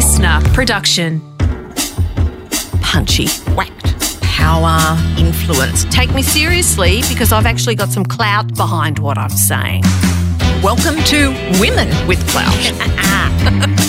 listener production. Punchy, whacked, power, influence. Take me seriously because I've actually got some clout behind what I'm saying. Welcome to Women with Clout.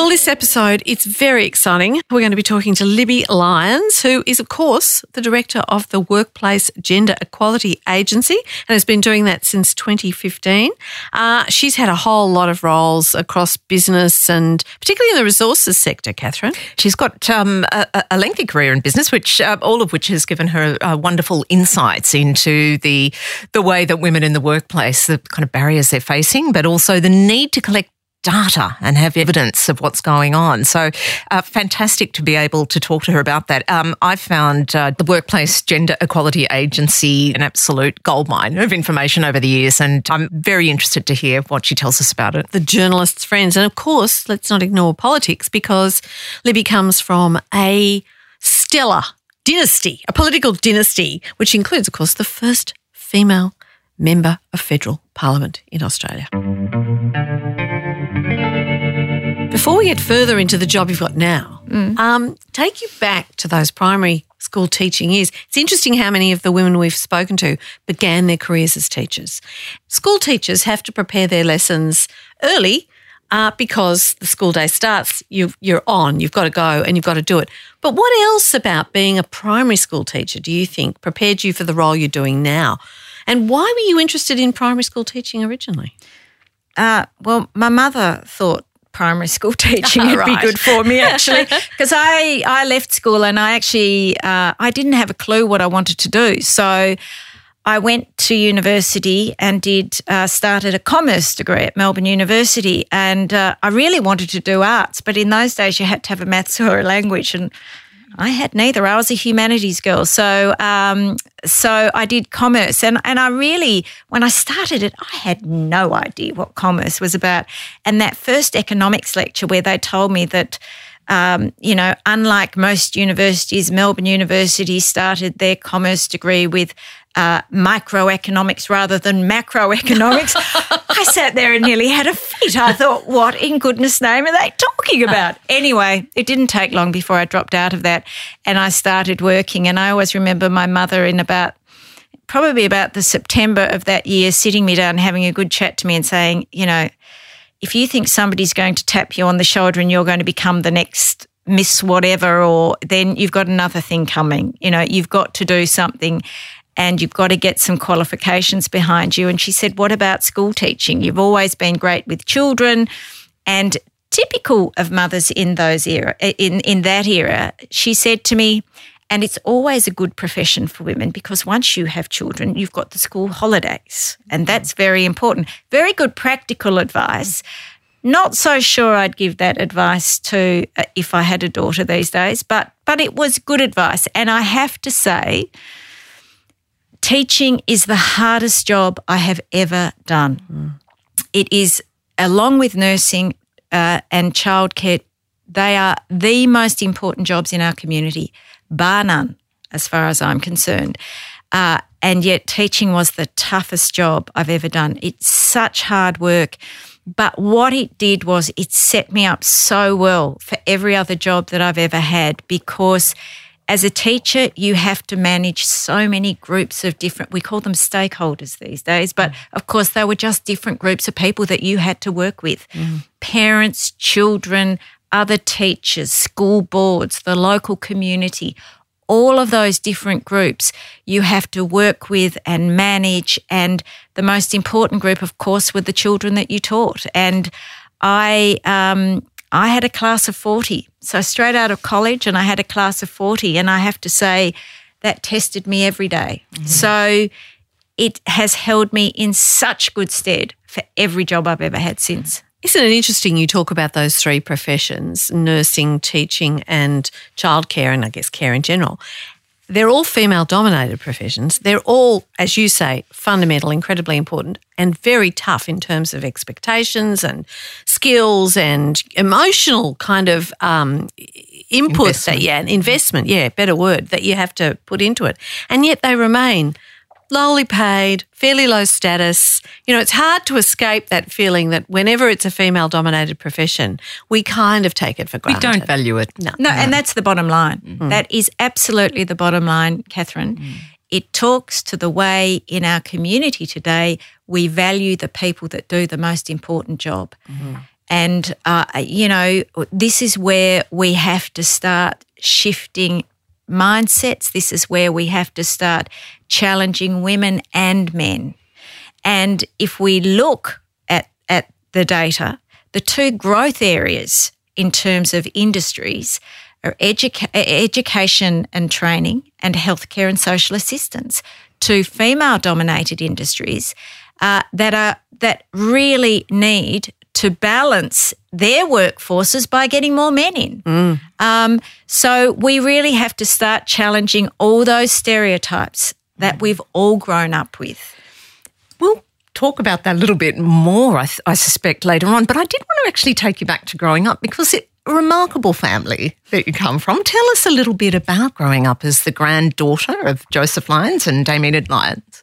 Well, this episode, it's very exciting. We're going to be talking to Libby Lyons, who is, of course, the director of the Workplace Gender Equality Agency and has been doing that since 2015. Uh, she's had a whole lot of roles across business and particularly in the resources sector, Catherine. She's got um, a, a, lengthy career in business, which uh, all of which has given her uh, wonderful insights into the the way that women in the workplace, the kind of barriers they're facing, but also the need to collect data and have evidence of what's going on. So, uh, fantastic to be able to talk to her about that. Um, I found uh, the Workplace Gender Equality Agency an absolute goldmine of information over the years, and I'm very interested to hear what she tells us about it. The journalist's friends. And of course, let's not ignore politics because Libby comes from a stellar dynasty, a political dynasty, which includes, of course, the first female member of federal parliament in Australia. Before we get further into the job you've got now, mm. um, take you back to those primary school teaching years. It's interesting how many of the women we've spoken to began their careers as teachers. School teachers have to prepare their lessons early uh, because the school day starts, you, you're on, you've got to go and you've got to do it. But what else about being a primary school teacher do you think prepared you for the role you're doing now? And why were you interested in primary school teaching originally? Uh, well, my mother thought primary school teaching would right. be good for me actually because I I left school and I actually uh, I didn't have a clue what I wanted to do so I went to university and did uh, started a commerce degree at Melbourne University and uh, I really wanted to do arts but in those days you had to have a maths or a language and I had neither. I was a humanities girl, so um, so I did commerce, and and I really, when I started it, I had no idea what commerce was about. And that first economics lecture where they told me that. Um, you know, unlike most universities, Melbourne University started their commerce degree with uh, microeconomics rather than macroeconomics. I sat there and nearly had a fit. I thought, what in goodness name are they talking about? Anyway, it didn't take long before I dropped out of that and I started working. And I always remember my mother in about probably about the September of that year sitting me down having a good chat to me and saying, you know, if you think somebody's going to tap you on the shoulder and you're going to become the next miss whatever or then you've got another thing coming you know you've got to do something and you've got to get some qualifications behind you. And she said, What about school teaching? You've always been great with children. And typical of mothers in those era in, in that era, she said to me, and it's always a good profession for women because once you have children, you've got the school holidays. And that's very important. Very good practical advice. Not so sure I'd give that advice to uh, if I had a daughter these days, but but it was good advice. And I have to say, Teaching is the hardest job I have ever done. Mm. It is, along with nursing uh, and childcare, they are the most important jobs in our community, bar none, as far as I'm concerned. Uh, and yet, teaching was the toughest job I've ever done. It's such hard work. But what it did was it set me up so well for every other job that I've ever had because as a teacher, you have to manage so many groups of different, we call them stakeholders these days, but mm. of course, they were just different groups of people that you had to work with mm. parents, children, other teachers, school boards, the local community. All of those different groups you have to work with and manage. And the most important group, of course, were the children that you taught. And I, um, I had a class of 40. So straight out of college, and I had a class of 40. And I have to say, that tested me every day. Mm-hmm. So it has held me in such good stead for every job I've ever had since. Isn't it interesting you talk about those three professions nursing, teaching, and childcare, and I guess care in general? They're all female dominated professions. They're all, as you say, fundamental, incredibly important, and very tough in terms of expectations and skills and emotional kind of um, input investment. that, yeah, investment, yeah, better word, that you have to put into it. And yet they remain lowly paid, fairly low status. You know, it's hard to escape that feeling that whenever it's a female dominated profession, we kind of take it for granted. We don't value it. No. No, and that's the bottom line. Mm. That is absolutely the bottom line, Catherine. Mm. It talks to the way in our community today we value the people that do the most important job. Mm-hmm. And, uh, you know, this is where we have to start shifting mindsets. This is where we have to start challenging women and men. And if we look at, at the data, the two growth areas in terms of industries are educa- education and training and healthcare and social assistance, two female dominated industries uh, that are that really need to balance their workforces by getting more men in. Mm. Um, so we really have to start challenging all those stereotypes that we've all grown up with. We'll talk about that a little bit more, I, th- I suspect, later on. But I did want to actually take you back to growing up because it a remarkable family that you come from. Tell us a little bit about growing up as the granddaughter of Joseph Lyons and Dame Enid Lyons.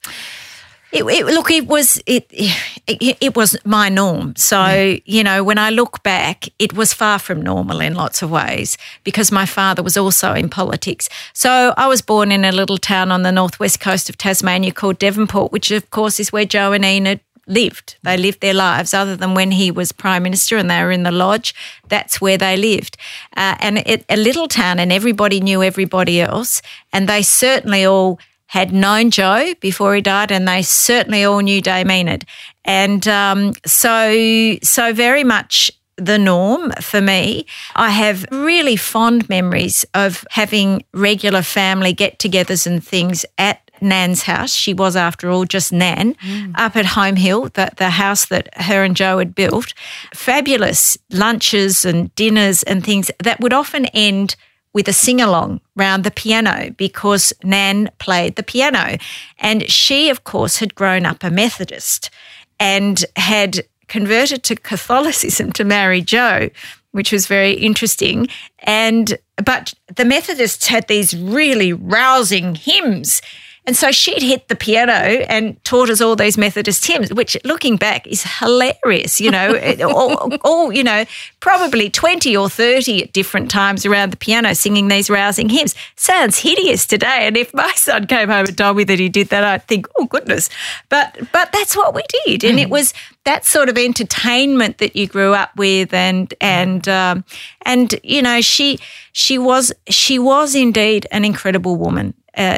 It, it, look, it was it, it, it was my norm. So mm. you know, when I look back, it was far from normal in lots of ways because my father was also in politics. So I was born in a little town on the northwest coast of Tasmania called Devonport, which of course is where Joe and Enid lived. They lived their lives, other than when he was prime minister and they were in the lodge. That's where they lived, uh, and it, a little town, and everybody knew everybody else, and they certainly all had known Joe before he died, and they certainly all knew Dame Enid. And um, so, so very much the norm for me. I have really fond memories of having regular family get togethers and things at Nan's house. She was, after all, just Nan, mm. up at Home Hill, the, the house that her and Joe had built. Fabulous lunches and dinners and things that would often end with a sing along round the piano because Nan played the piano. And she, of course, had grown up a Methodist and had converted to Catholicism to marry Joe, which was very interesting. And but the Methodists had these really rousing hymns and so she'd hit the piano and taught us all these Methodist hymns, which looking back is hilarious, you know, all, all, you know, probably 20 or 30 at different times around the piano singing these rousing hymns. Sounds hideous today. And if my son came home and told me that he did that, I'd think, oh, goodness. But, but that's what we did. And it mm. was that sort of entertainment that you grew up with and and um, and you know she she was she was indeed an incredible woman uh,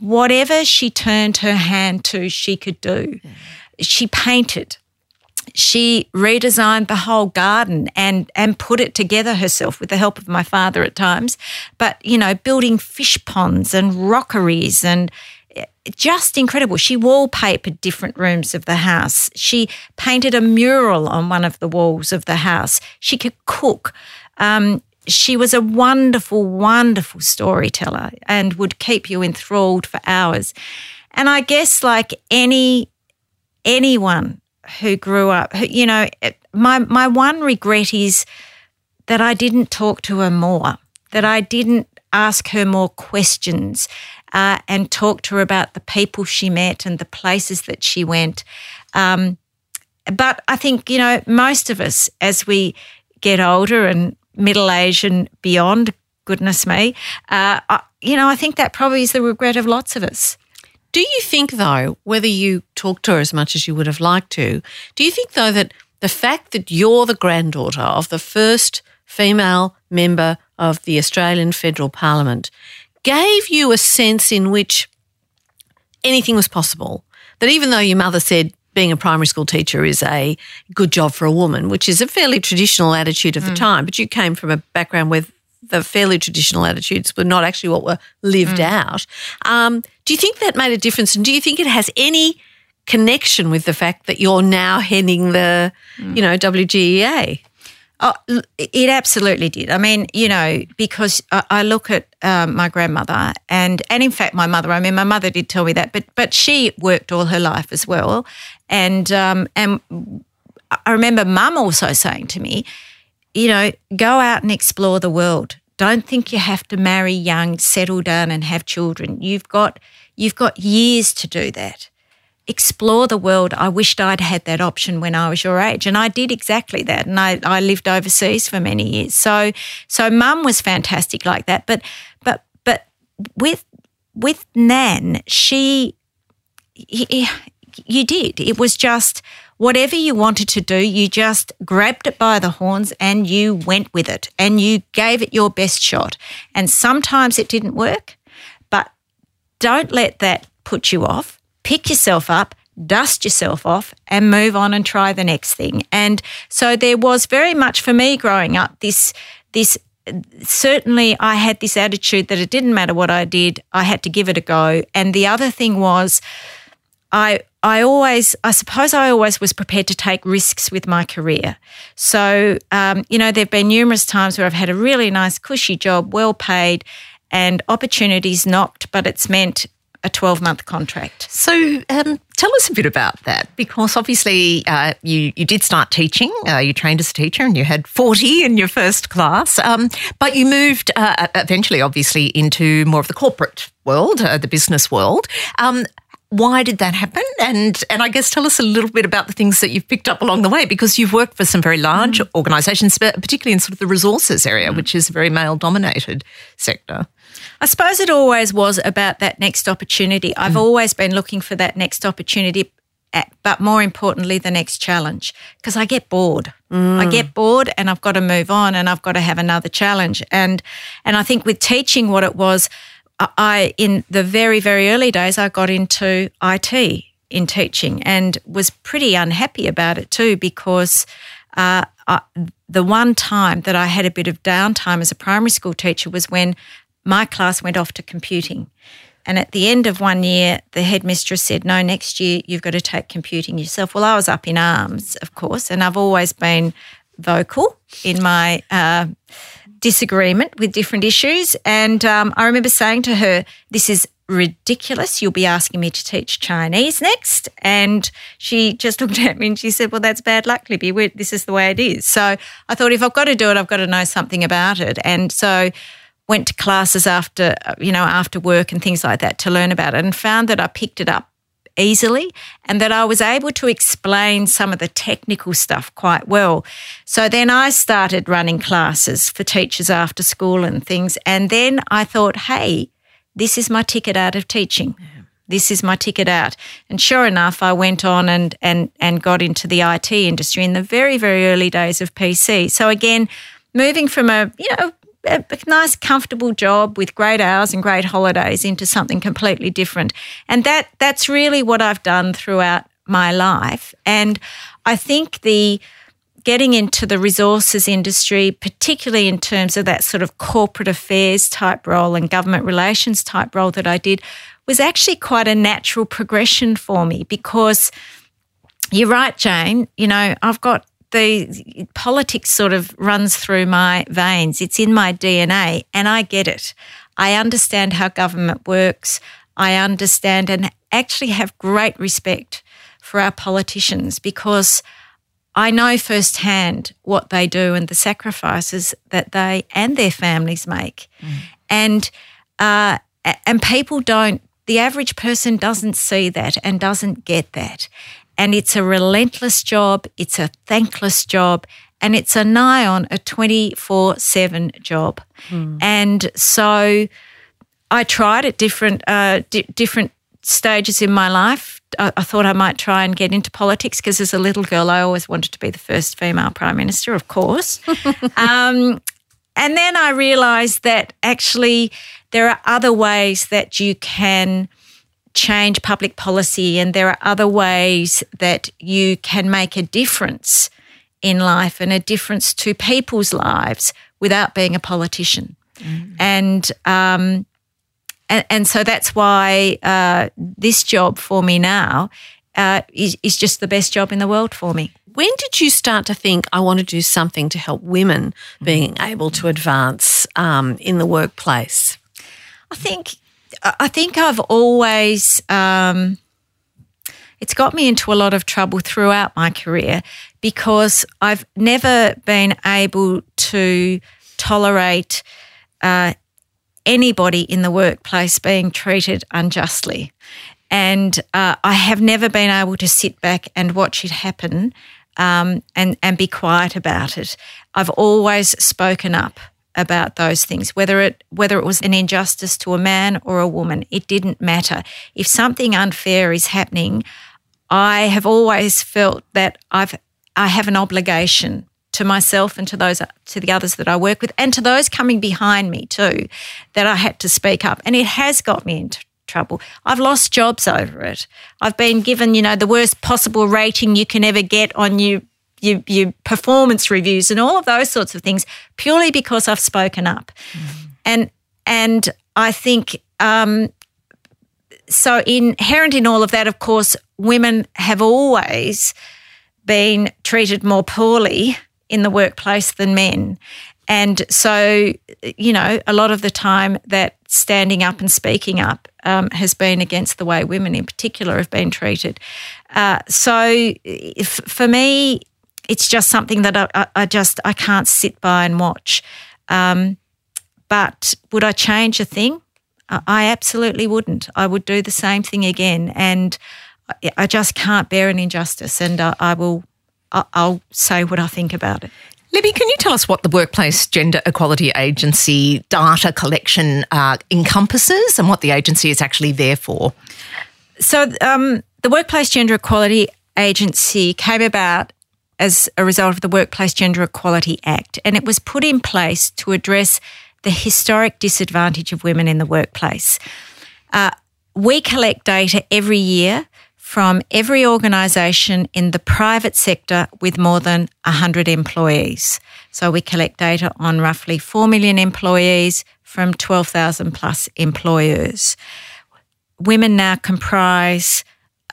whatever she turned her hand to, she could do. She painted. She redesigned the whole garden and and put it together herself with the help of my father at times. But you know, building fish ponds and rockeries and eh, just incredible. She wallpapered different rooms of the house. She painted a mural on one of the walls of the house. She could cook. Um, she was a wonderful, wonderful storyteller and would keep you enthralled for hours. And I guess, like any anyone who grew up, you know, my my one regret is that I didn't talk to her more, that I didn't ask her more questions uh, and talk to her about the people she met and the places that she went. Um, but I think, you know, most of us, as we get older and middle age and beyond, goodness me, uh, I, you know, I think that probably is the regret of lots of us. Do you think, though, whether you talked to her as much as you would have liked to, do you think, though, that the fact that you're the granddaughter of the first female member of the Australian Federal Parliament gave you a sense in which anything was possible? That even though your mother said, being a primary school teacher is a good job for a woman, which is a fairly traditional attitude of the mm. time. But you came from a background where the fairly traditional attitudes were not actually what were lived mm. out. Um, do you think that made a difference? And do you think it has any connection with the fact that you're now heading the, mm. you know, WGEA? Oh, it absolutely did. I mean, you know, because I look at um, my grandmother, and and in fact, my mother. I mean, my mother did tell me that, but but she worked all her life as well, and um, and I remember Mum also saying to me, you know, go out and explore the world. Don't think you have to marry young, settle down, and have children. You've got You've got years to do that. Explore the world. I wished I'd had that option when I was your age. And I did exactly that. And I, I lived overseas for many years. So so mum was fantastic like that. But but but with with Nan, she you did. It was just whatever you wanted to do, you just grabbed it by the horns and you went with it and you gave it your best shot. And sometimes it didn't work, but don't let that put you off. Pick yourself up, dust yourself off, and move on and try the next thing. And so there was very much for me growing up this this certainly I had this attitude that it didn't matter what I did, I had to give it a go. And the other thing was I I always, I suppose I always was prepared to take risks with my career. So, um, you know, there have been numerous times where I've had a really nice, cushy job, well paid, and opportunities knocked, but it's meant a 12 month contract. So, um, tell us a bit about that because obviously uh, you, you did start teaching, uh, you trained as a teacher and you had 40 in your first class, um, but you moved uh, eventually, obviously, into more of the corporate world, uh, the business world. Um, why did that happen? And and I guess tell us a little bit about the things that you've picked up along the way because you've worked for some very large mm. organisations, particularly in sort of the resources area, mm. which is a very male dominated sector. I suppose it always was about that next opportunity. I've mm. always been looking for that next opportunity, eh, but more importantly, the next challenge because I get bored. Mm. I get bored and I've got to move on and I've got to have another challenge. And and I think with teaching, what it was I, in the very, very early days, I got into IT in teaching and was pretty unhappy about it too because uh, I, the one time that I had a bit of downtime as a primary school teacher was when my class went off to computing. And at the end of one year, the headmistress said, No, next year you've got to take computing yourself. Well, I was up in arms, of course, and I've always been vocal in my uh, disagreement with different issues. And um, I remember saying to her, This is ridiculous. You'll be asking me to teach Chinese next. And she just looked at me and she said, Well, that's bad luck, Libby. We're, this is the way it is. So I thought, if I've got to do it, I've got to know something about it. And so went to classes after, you know, after work and things like that to learn about it and found that I picked it up easily and that I was able to explain some of the technical stuff quite well. So then I started running classes for teachers after school and things. And then I thought, hey, this is my ticket out of teaching. This is my ticket out. And sure enough, I went on and, and, and got into the IT industry in the very, very early days of PC. So again, moving from a, you know, a nice, comfortable job with great hours and great holidays into something completely different. And that that's really what I've done throughout my life. And I think the getting into the resources industry, particularly in terms of that sort of corporate affairs type role and government relations type role that I did, was actually quite a natural progression for me because you're right, Jane. You know, I've got the politics sort of runs through my veins. It's in my DNA, and I get it. I understand how government works. I understand and actually have great respect for our politicians because I know firsthand what they do and the sacrifices that they and their families make. Mm. And uh, and people don't. The average person doesn't see that and doesn't get that. And it's a relentless job, it's a thankless job, and it's a nigh on a 24 7 job. Mm. And so I tried at different, uh, di- different stages in my life. I, I, thought I might try and get into politics because as a little girl, I always wanted to be the first female prime minister, of course. um, and then I realised that actually there are other ways that you can change public policy and there are other ways that you can make a difference in life and a difference to people's lives without being a politician. Mm. And, um, and, and so that's why uh, this job for me now uh, is, is just the best job in the world for me. When did you start to think I want to do something to help women being able to advance um, in the workplace? I think I think I've always, um, it's got me into a lot of trouble throughout my career because I've never been able to tolerate uh, anybody in the workplace being treated unjustly. And uh, I have never been able to sit back and watch it happen um, and, and be quiet about it. I've always spoken up about those things, whether it whether it was an injustice to a man or a woman, it didn't matter. If something unfair is happening, I have always felt that I've I have an obligation to myself and to those to the others that I work with and to those coming behind me too that I had to speak up and it has got me into trouble. I've lost jobs over it. I've been given, you know, the worst possible rating you can ever get on your your, your performance reviews and all of those sorts of things purely because I've spoken up. Mm. And and I think um, so inherent in all of that, of course, women have always been treated more poorly in the workplace than men. And so, you know, a lot of the time that standing up and speaking up um, has been against the way women in particular have been treated. Uh, so if, for me, it's just something that I, I, just, I can't sit by and watch. Um, but would I change a thing? I absolutely wouldn't. I would do the same thing again. And I just can't bear an injustice and I, I will, I'll say what I think about it. Libby, can you tell us what the Workplace Gender Equality Agency data collection uh, encompasses and what the agency is actually there for? So, um, the Workplace Gender Equality Agency came about as a result of the Workplace Gender Equality Act, and it was put in place to address the historic disadvantage of women in the workplace. Uh, we collect data every year from every organisation in the private sector with more than 100 employees. So we collect data on roughly 4 million employees from 12,000 plus employers. Women now comprise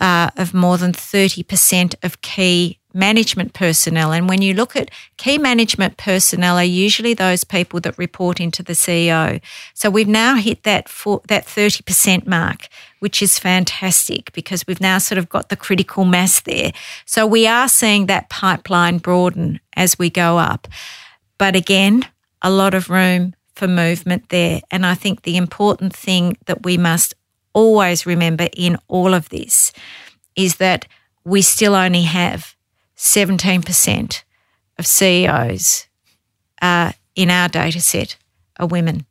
uh, of more than 30% of key management personnel. And when you look at key management personnel are usually those people that report into the CEO. So we've now hit that for, that 30% mark, which is fantastic because we've now sort of got the critical mass there. So we are seeing that pipeline broaden as we go up. But again, a lot of room for movement there. And I think the important thing that we must always remember in all of this is that we still only have 17% of CEOs uh, in our data set are women.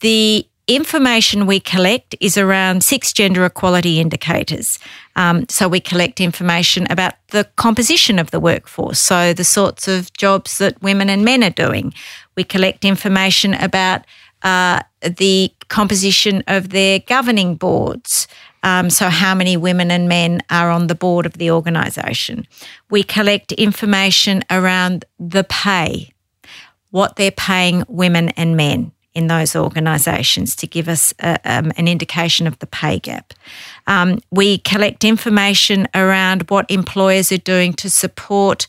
The information we collect is around six gender equality indicators. Um, so we collect information about the composition of the workforce, so the sorts of jobs that women and men are doing. We collect information about uh, the composition of their governing boards. Um, so, how many women and men are on the board of the organisation? We collect information around the pay, what they're paying women and men in those organisations to give us a, um, an indication of the pay gap. Um, we collect information around what employers are doing to support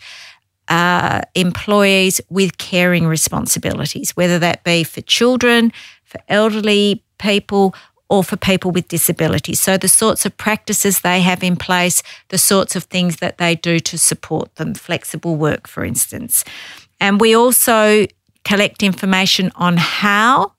uh, employees with caring responsibilities, whether that be for children, for elderly people, or for people with disabilities. So, the sorts of practices they have in place, the sorts of things that they do to support them, flexible work, for instance. And we also collect information on how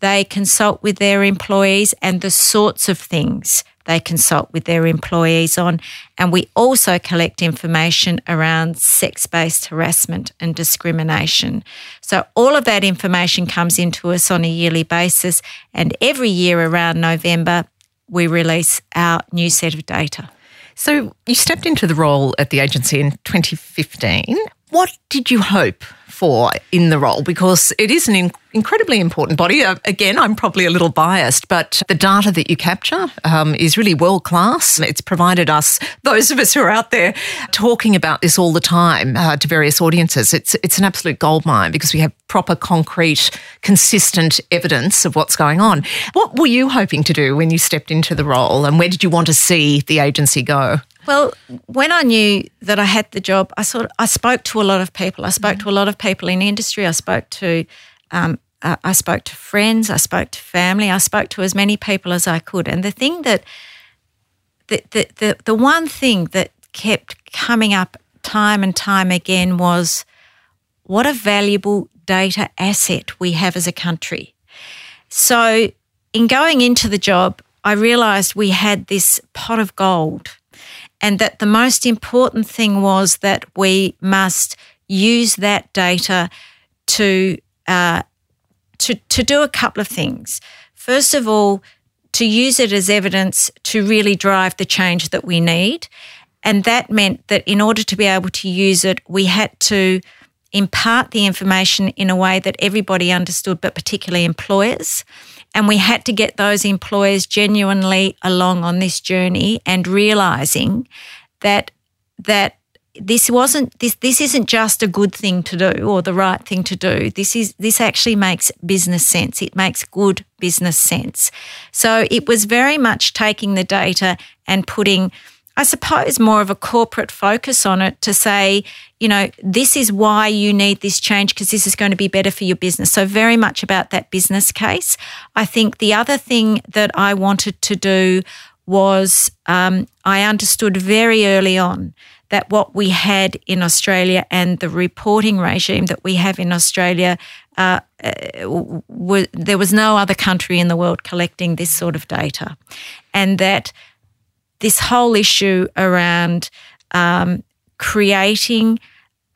they consult with their employees and the sorts of things they consult with their employees on. And we also collect information around sex based harassment and discrimination. So, all of that information comes into us on a yearly basis. And every year around November, we release our new set of data. So, you stepped into the role at the agency in 2015. What did you hope for in the role? Because it is an in- incredibly important body. Uh, again, I'm probably a little biased, but the data that you capture um, is really world class. It's provided us, those of us who are out there talking about this all the time uh, to various audiences, it's, it's an absolute goldmine because we have proper, concrete, consistent evidence of what's going on. What were you hoping to do when you stepped into the role and where did you want to see the agency go? Well, when I knew that I had the job, I sort of, I spoke to a lot of people. I spoke to a lot of people in industry. I spoke to um, uh, I spoke to friends. I spoke to family. I spoke to as many people as I could. And the thing that the the the, the one thing that kept coming up time and time again was what a valuable data asset we have as a country. So, in going into the job, I realized we had this pot of gold and that the most important thing was that we must use that data to, uh, to, to do a couple of things. First of all, to use it as evidence to really drive the change that we need. And that meant that in order to be able to use it, we had to impart the information in a way that everybody understood, but particularly employers. And we had to get those employers genuinely along on this journey and realizing that that this wasn't this this isn't just a good thing to do or the right thing to do. This is this actually makes business sense. It makes good business sense. So it was very much taking the data and putting I suppose more of a corporate focus on it to say, you know, this is why you need this change because this is going to be better for your business. So, very much about that business case. I think the other thing that I wanted to do was um, I understood very early on that what we had in Australia and the reporting regime that we have in Australia, uh, uh, there was no other country in the world collecting this sort of data. And that this whole issue around um, creating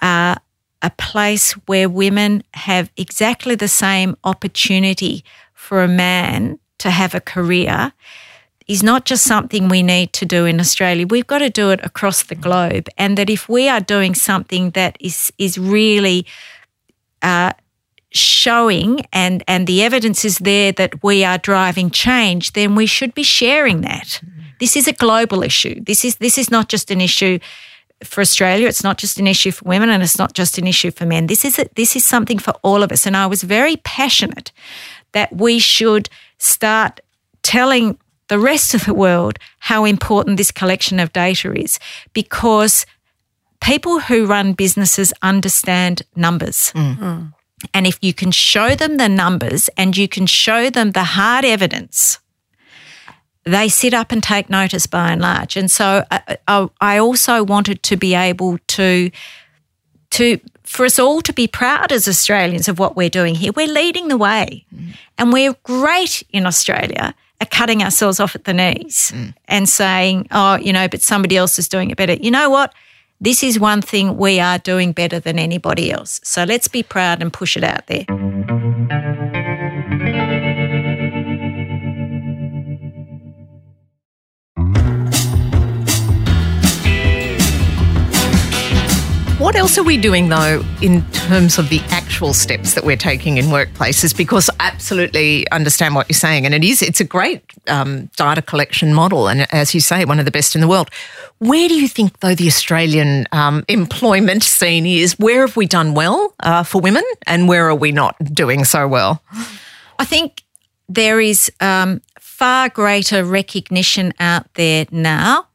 uh, a place where women have exactly the same opportunity for a man to have a career is not just something we need to do in Australia. We've got to do it across the globe. And that if we are doing something that is is really uh, showing and and the evidence is there that we are driving change, then we should be sharing that. This is a global issue. This is this is not just an issue for Australia. It's not just an issue for women, and it's not just an issue for men. This is a, this is something for all of us. And I was very passionate that we should start telling the rest of the world how important this collection of data is because people who run businesses understand numbers. Mm. And if you can show them the numbers and you can show them the hard evidence, they sit up and take notice by and large. And so I, uh, uh, I also wanted to be able to to for us all to be proud as Australians of what we're doing here. We're leading the way, mm. and we're great in Australia are cutting ourselves off at the knees mm. and saying, oh, you know, but somebody else is doing it better. You know what? This is one thing we are doing better than anybody else. So let's be proud and push it out there. What else are we doing, though, in terms of the actual steps that we're taking in workplaces? Because I absolutely understand what you're saying, and it is it's a great um, data collection model, and as you say, one of the best in the world. Where do you think, though, the Australian um, employment scene is? Where have we done well uh, for women, and where are we not doing so well? I think there is um, far greater recognition out there now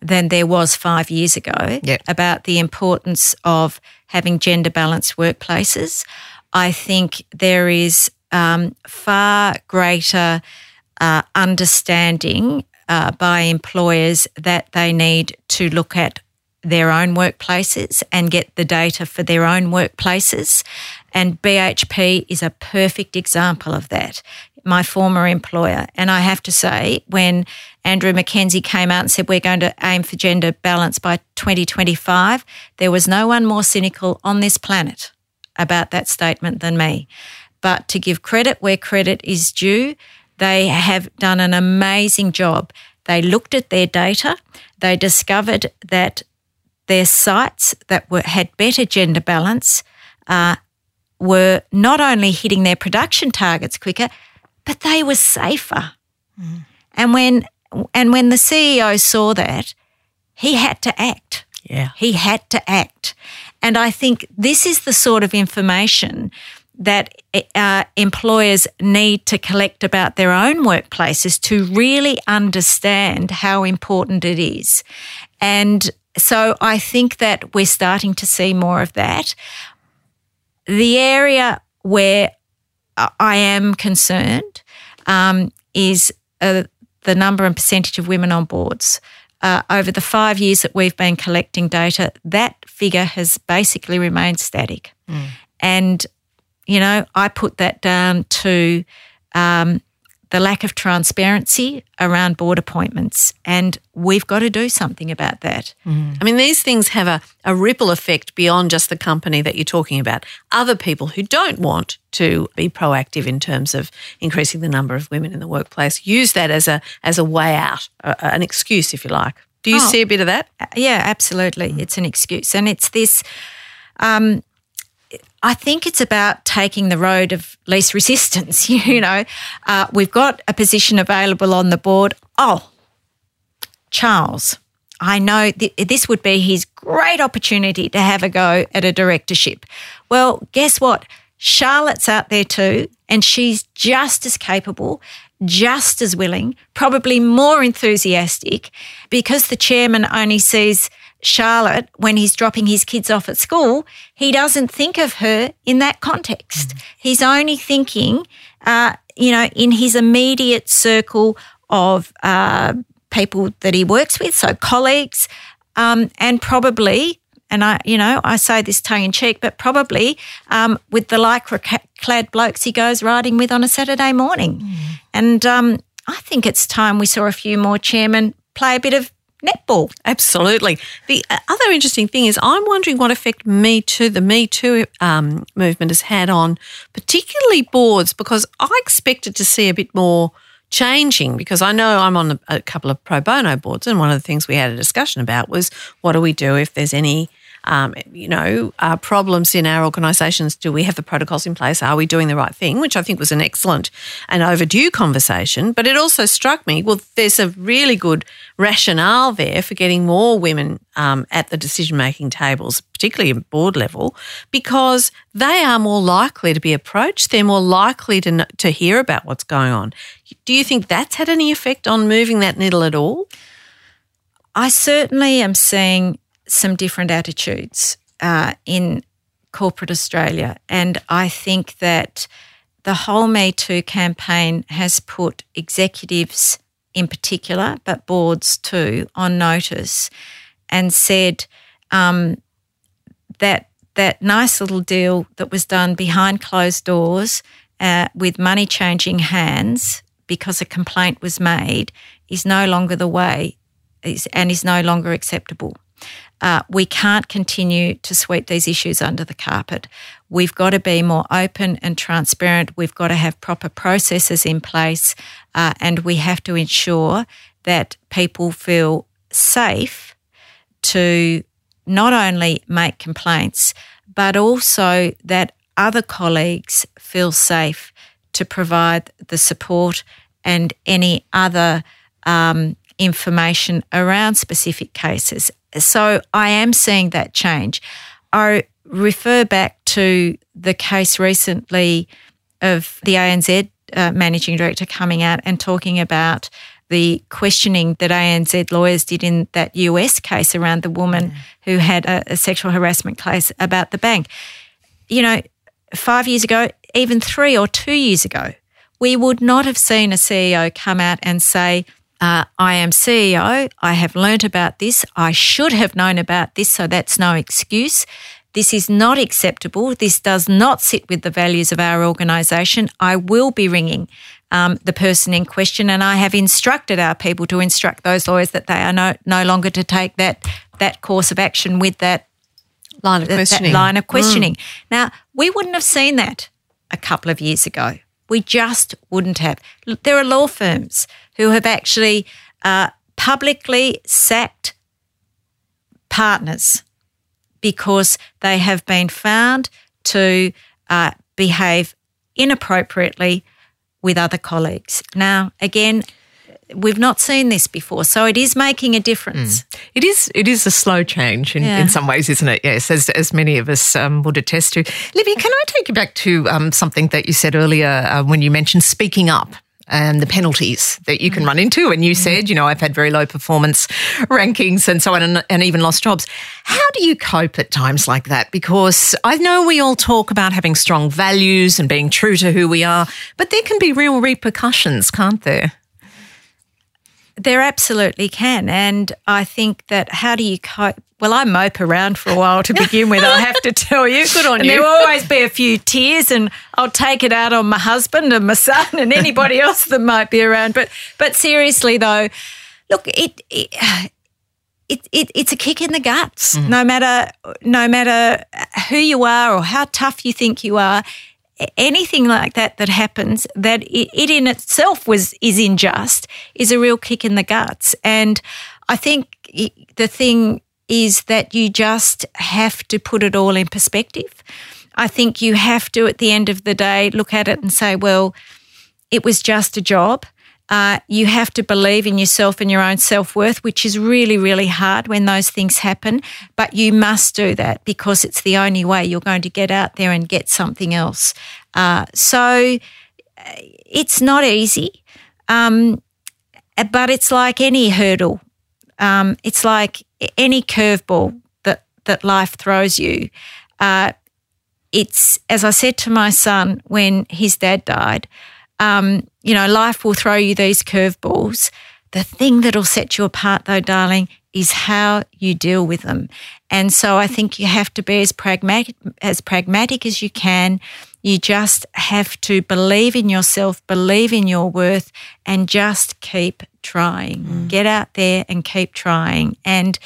than there was five years ago yep. about the importance of having gender balanced workplaces. I think there is um, far greater uh, understanding uh, by employers that they need to look at their own workplaces and get the data for their own workplaces. And BHP is a perfect example of that my former employer. And I have to say, when Andrew Mackenzie came out and said we're going to aim for gender balance by 2025, there was no one more cynical on this planet about that statement than me. But to give credit where credit is due, they have done an amazing job. They looked at their data, they discovered that their sites that were, had better gender balance uh, were not only hitting their production targets quicker, but they were safer. Mm. And when and when the CEO saw that, he had to act. Yeah. He had to act. And I think this is the sort of information that uh, employers need to collect about their own workplaces to really understand how important it is. And so I think that we're starting to see more of that. The area where I am concerned um, is uh, the number and percentage of women on boards. Uh, over the five years that we've been collecting data, that figure has basically remained static. Mm. And, you know, I put that down to um, the lack of transparency around board appointments. And we've got to do something about that. Mm. I mean, these things have a, a ripple effect beyond just the company that you're talking about. Other people who don't want to be proactive in terms of increasing the number of women in the workplace use that as a as a way out, uh, an excuse, if you like. Do you oh, see a bit of that? Yeah, absolutely. Mm. It's an excuse, and it's this. Um, I think it's about taking the road of least resistance. You know, uh, we've got a position available on the board. Oh, Charles, I know th- this would be his great opportunity to have a go at a directorship. Well, guess what? Charlotte's out there too, and she's just as capable, just as willing, probably more enthusiastic because the chairman only sees Charlotte, when he's dropping his kids off at school, he doesn't think of her in that context. Mm. He's only thinking, uh, you know, in his immediate circle of uh, people that he works with, so colleagues, um, and probably, and I, you know, I say this tongue in cheek, but probably um, with the lycra clad blokes he goes riding with on a Saturday morning. Mm. And um, I think it's time we saw a few more chairmen play a bit of netball. Absolutely. The uh, other interesting thing is, I'm wondering what effect Me Too, the Me Too um, movement, has had on particularly boards, because I expected to see a bit more changing because I know I'm on a, a couple of pro bono boards, and one of the things we had a discussion about was what do we do if there's any um, you know, uh, problems in our organisations. Do we have the protocols in place? Are we doing the right thing? Which I think was an excellent and overdue conversation. But it also struck me, well, there's a really good rationale there for getting more women um, at the decision making tables, particularly at board level, because they are more likely to be approached. They're more likely to, to hear about what's going on. Do you think that's had any effect on moving that needle at all? I certainly am seeing some different attitudes uh, in corporate Australia. And I think that the whole Me Too campaign has put executives in particular, but boards too, on notice and said um, that that nice little deal that was done behind closed doors uh, with money changing hands because a complaint was made is no longer the way is, and is no longer acceptable. Uh, we can't continue to sweep these issues under the carpet. We've got to be more open and transparent. We've got to have proper processes in place, uh, and we have to ensure that people feel safe to not only make complaints, but also that other colleagues feel safe to provide the support and any other um, information around specific cases so I am seeing that change. I refer back to the case recently of the ANZ uh, managing director coming out and talking about the questioning that ANZ lawyers did in that US case around the woman mm. who had a, a sexual harassment case about the bank. You know, five years ago, even three or two years ago, we would not have seen a CEO come out and say, uh, I am CEO. I have learnt about this. I should have known about this, so that's no excuse. This is not acceptable. This does not sit with the values of our organisation. I will be ringing um, the person in question, and I have instructed our people to instruct those lawyers that they are no, no longer to take that that course of action with that line of questioning. line of questioning. Mm. Now, we wouldn't have seen that a couple of years ago. We just wouldn't have. There are law firms who have actually uh, publicly sacked partners because they have been found to uh, behave inappropriately with other colleagues. Now, again, we've not seen this before, so it is making a difference. Mm. It is. It is a slow change in, yeah. in some ways, isn't it? Yes, as, as many of us um, would attest to. Libby, can I take you back to um, something that you said earlier uh, when you mentioned speaking up? And the penalties that you can mm. run into. And you said, you know, I've had very low performance rankings and so on, and, and, even lost jobs. How do you cope at times like that? Because I know we all talk about having strong values and being true to who we are, but there can be real repercussions, can't there? There absolutely can. And I think that how do you cope? Well, I mope around for a while to begin with, I have to tell you. Good on and you. There will always be a few tears, and I'll take it out on my husband and my son and anybody else that might be around. But but seriously though, look, it, it it, it, it's a kick in the guts. Mm. No matter no matter who you are or how tough you think you are, anything like that that happens that it, it, in itself was is unjust is a real kick in the guts. And I think the thing is that you just have to put it all in perspective. I think you have to, at the end of the day, look at it and say, well, it was just a job. Uh, you have to believe in yourself and your own self worth, which is really, really hard when those things happen. But you must do that because it's the only way you're going to get out there and get something else. Uh, so uh, it's not easy, um, but it's like any hurdle. Um, it's like any curveball that that life throws you. Uh, it's as I said to my son when his dad died um, you know, life will throw you these curveballs. The thing that'll set you apart, though, darling, is how you deal with them. And so I think you have to be as pragmatic as pragmatic as you can. You just have to believe in yourself, believe in your worth, and just keep trying. Mm. Get out there and keep trying. And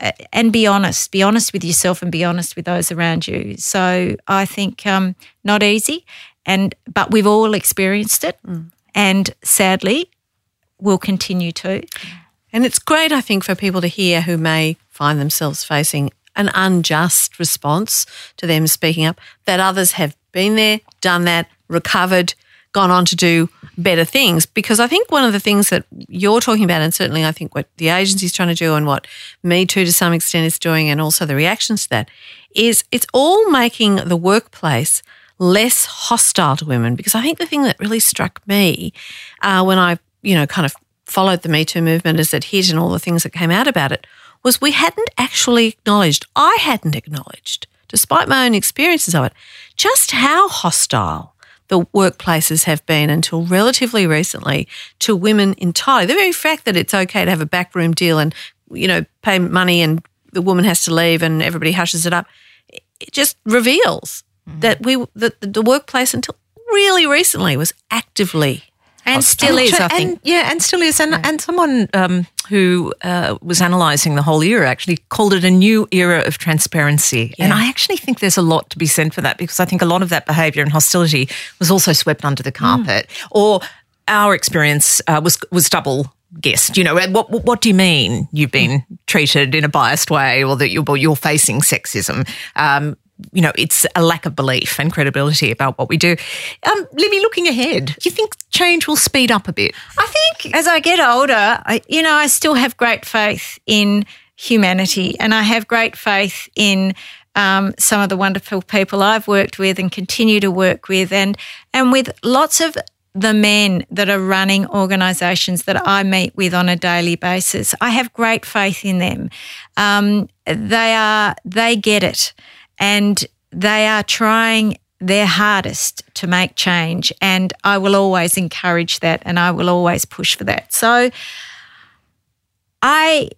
uh, and be honest. Be honest with yourself and be honest with those around you. So I think um, not easy, and but we've all experienced it, mm. and sadly, will continue to. And it's great, I think, for people to hear who may find themselves facing an unjust response to them speaking up, that others have been there, done that, recovered, gone on to do better things. Because I think one of the things that you're talking about, and certainly I think what the agency's trying to do and what Me Too to some extent is doing, and also the reactions to that, is it's all making the workplace less hostile to women. Because I think the thing that really struck me uh, when I, you know, kind of followed the Me Too movement as it hit and all the things that came out about it was we hadn't actually acknowledged, I hadn't acknowledged, despite my own experiences of it, just how hostile the workplaces have been until relatively recently to women entirely. The very fact that it's okay to have a backroom deal and, you know, pay money and the woman has to leave and everybody hushes it up, it just reveals mm-hmm. that we that the workplace until really recently was actively and still is, I think. And, yeah, and still is. And, yeah. and someone um, who uh, was analysing the whole era actually called it a new era of transparency. Yeah. And I actually think there's a lot to be said for that because I think a lot of that behaviour and hostility was also swept under the carpet. Mm. Or our experience uh, was was double guessed. You know, what what do you mean you've been treated in a biased way, or that you're, you're facing sexism? Um, you know, it's a lack of belief and credibility about what we do. Um, Libby, looking ahead, do you think change will speed up a bit? I think as I get older, I, you know, I still have great faith in humanity and I have great faith in um, some of the wonderful people I've worked with and continue to work with, and and with lots of the men that are running organisations that I meet with on a daily basis. I have great faith in them. Um, they are they get it and they are trying their hardest to make change. And I will always encourage that and I will always push for that. So I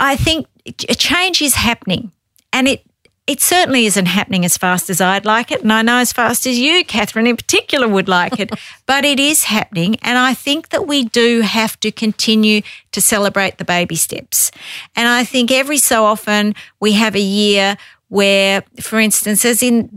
I think a change is happening and it it certainly isn't happening as fast as I'd like it. And I know as fast as you, Catherine, in particular, would like it. but it is happening. And I think that we do have to continue to celebrate the baby steps. And I think every so often we have a year where, for instance, as in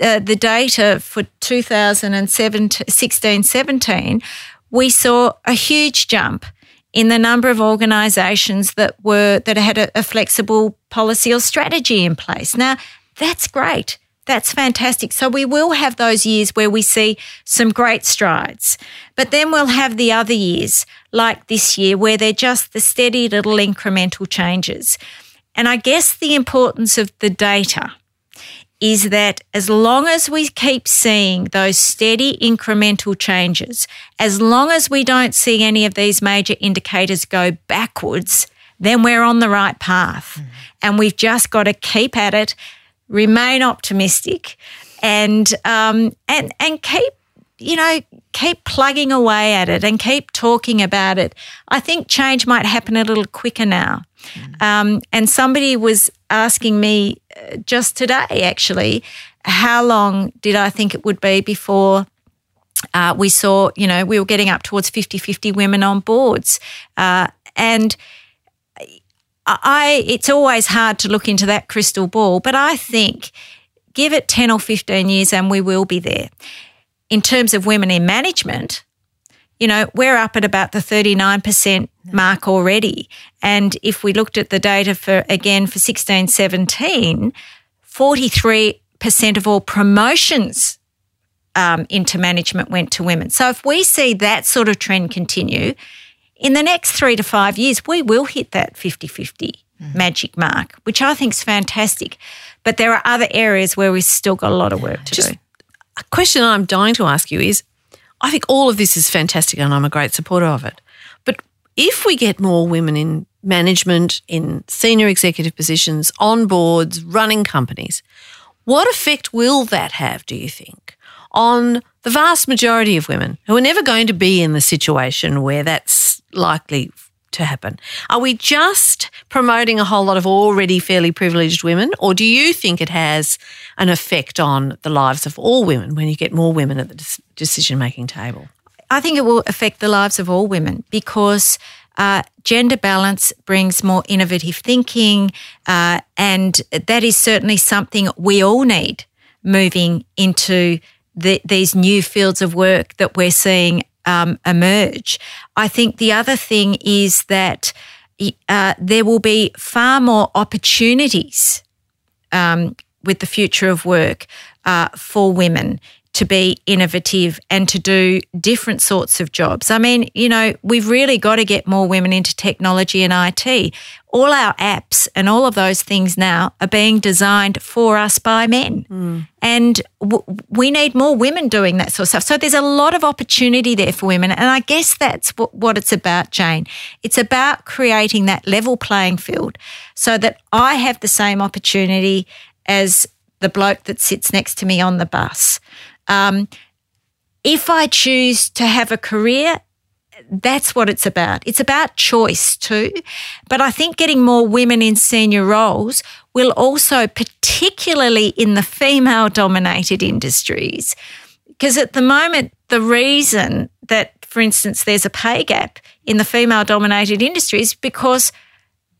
uh, the data for 2016 17, we saw a huge jump in the number of organisations that were that had a, a flexible policy or strategy in place. Now, that's great. That's fantastic. So we will have those years where we see some great strides, but then we'll have the other years like this year where they're just the steady little incremental changes. And I guess the importance of the data is that as long as we keep seeing those steady incremental changes, as long as we don't see any of these major indicators go backwards, then we're on the right path. Mm. And we've just got to keep at it, remain optimistic, and um, and and keep you know, keep plugging away at it and keep talking about it. I think change might happen a little quicker now. Mm. Um, and somebody was asking me uh, just today, actually, how long did I think it would be before uh, we saw, you know, we were getting up towards 50 50 women on boards. Uh, and I, it's always hard to look into that crystal ball, but I think give it 10 or 15 years and we will be there. In terms of women in management, you know, we're up at about the 39% mark already. And if we looked at the data for, again, for 16, 17, 43% of all promotions um, into management went to women. So if we see that sort of trend continue, in the next three to five years, we will hit that 50 50 mm-hmm. magic mark, which I think is fantastic. But there are other areas where we've still got a lot of work to Just do. A question I'm dying to ask you is I think all of this is fantastic and I'm a great supporter of it. But if we get more women in management, in senior executive positions, on boards, running companies, what effect will that have, do you think, on the vast majority of women who are never going to be in the situation where that's likely to happen? Are we just promoting a whole lot of already fairly privileged women, or do you think it has an effect on the lives of all women when you get more women at the decision making table? I think it will affect the lives of all women because uh, gender balance brings more innovative thinking, uh, and that is certainly something we all need moving into the, these new fields of work that we're seeing um, emerge. I think the other thing is that uh, there will be far more opportunities um, with the future of work uh, for women to be innovative and to do different sorts of jobs. I mean, you know, we've really got to get more women into technology and IT. All our apps and all of those things now are being designed for us by men. Mm. And w- we need more women doing that sort of stuff. So there's a lot of opportunity there for women. And I guess that's w- what it's about, Jane. It's about creating that level playing field so that I have the same opportunity as the bloke that sits next to me on the bus. Um, if I choose to have a career, that's what it's about. It's about choice too. But I think getting more women in senior roles will also, particularly in the female dominated industries, because at the moment, the reason that, for instance, there's a pay gap in the female dominated industries because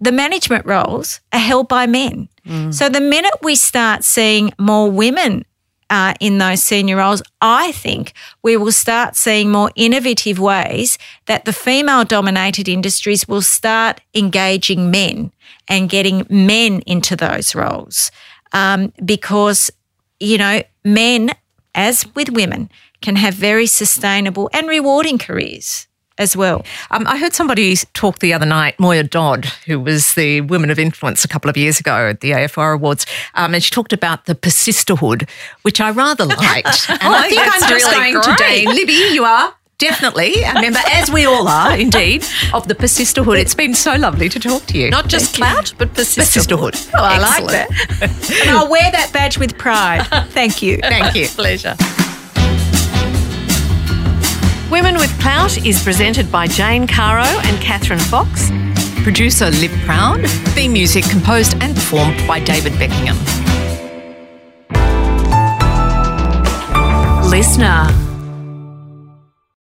the management roles are held by men. Mm. So the minute we start seeing more women uh, in those senior roles, I think we will start seeing more innovative ways that the female dominated industries will start engaging men and getting men into those roles. Um, because, you know, men, as with women, can have very sustainable and rewarding careers as well. Um, I heard somebody talk the other night, Moya Dodd, who was the Women of Influence a couple of years ago at the AFR Awards, um, and she talked about the persisterhood, which I rather liked. And oh, I think I'm just really going great. to Dane. Libby, you are definitely a member, as we all are, indeed, of the persisterhood. It's been so lovely to talk to you. Not just Thank clout, you. but persisterhood. persisterhood. Oh, I like that. and I'll wear that badge with pride. Thank you. Thank you. Pleasure. Women with Clout is presented by Jane Caro and Catherine Fox. Producer Liv Proud. Theme music composed and performed by David Beckingham. Listener.